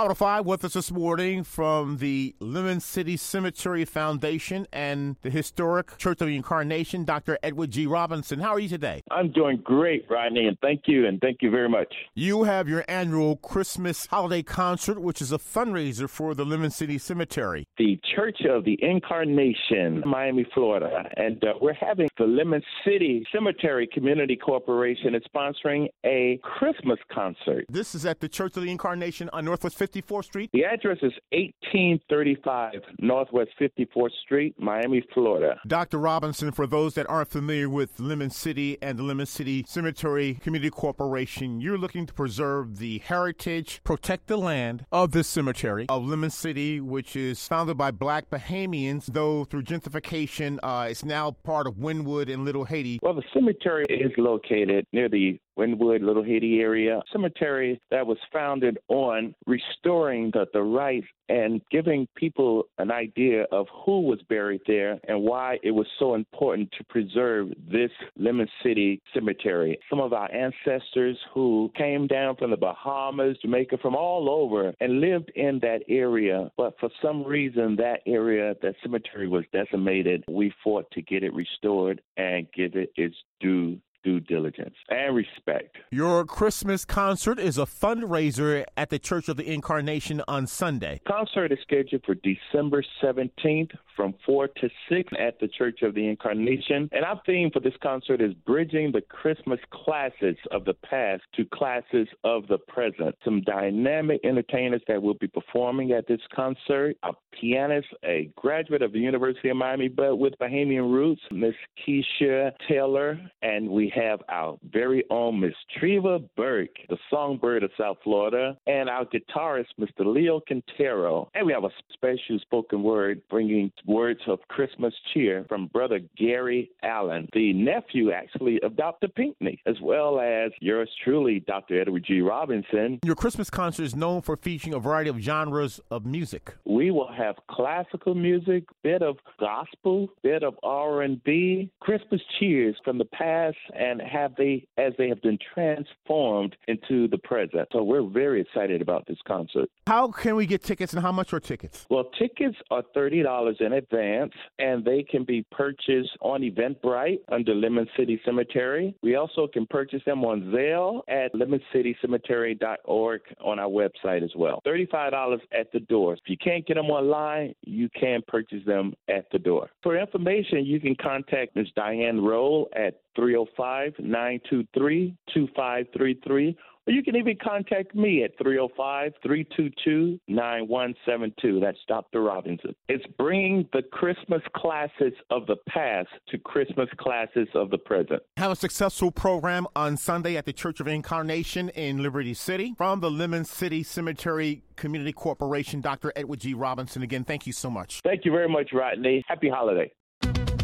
Five with us this morning from the Lemon City Cemetery Foundation and the historic Church of the Incarnation, Dr. Edward G. Robinson. How are you today? I'm doing great, Rodney, and thank you, and thank you very much. You have your annual Christmas holiday concert, which is a fundraiser for the Lemon City Cemetery. The Church of the Incarnation, Miami, Florida, and uh, we're having the Lemon City Cemetery Community Corporation is sponsoring a Christmas concert. This is at the Church of the Incarnation on Northwest 54th Street? The address is 1835 Northwest 54th Street, Miami, Florida. Dr. Robinson, for those that aren't familiar with Lemon City and the Lemon City Cemetery Community Corporation, you're looking to preserve the heritage, protect the land of this cemetery of Lemon City, which is founded by black Bahamians, though through gentrification, uh, it's now part of Wynwood and Little Haiti. Well, the cemetery is located near the Wynwood, Little Haiti area, cemetery that was founded on restoring the, the rights and giving people an idea of who was buried there and why it was so important to preserve this Lemon City cemetery. Some of our ancestors who came down from the Bahamas, Jamaica, from all over and lived in that area, but for some reason that area, that cemetery was decimated. We fought to get it restored and give it its due due diligence and respect. Your Christmas concert is a fundraiser at the Church of the Incarnation on Sunday. Concert is scheduled for December 17th from 4 to 6 at the Church of the Incarnation. And our theme for this concert is bridging the Christmas classes of the past to classes of the present. Some dynamic entertainers that will be performing at this concert. A pianist, a graduate of the University of Miami, but with Bahamian roots, Miss Keisha Taylor. And we have our very own Miss Treva Burke, the songbird of South Florida, and our guitarist, Mr. Leo Quintero. And we have a special spoken word bringing words of Christmas cheer from Brother Gary Allen, the nephew actually of Dr. Pinkney, as well as yours truly, Dr. Edward G. Robinson. Your Christmas concert is known for featuring a variety of genres of music. We will have classical music, bit of gospel, bit of R&B, Christmas cheers from the past and have they as they have been transformed into the present. So we're very excited about this concert. How can we get tickets and how much are tickets? Well, tickets are $30 in advance and they can be purchased on Eventbrite under Lemon City Cemetery. We also can purchase them on Zelle at lemoncitycemetery.org on our website as well. $35 at the door. If you can't get them online, you can purchase them at the door. For information, you can contact Ms. Diane Roll at 305 923 2533 or you can even contact me at 305 322 9172. That's Dr. Robinson. It's bringing the Christmas classes of the past to Christmas classes of the present. Have a successful program on Sunday at the Church of Incarnation in Liberty City. From the Lemon City Cemetery Community Corporation, Dr. Edward G. Robinson. Again, thank you so much. Thank you very much, Rodney. Happy holiday.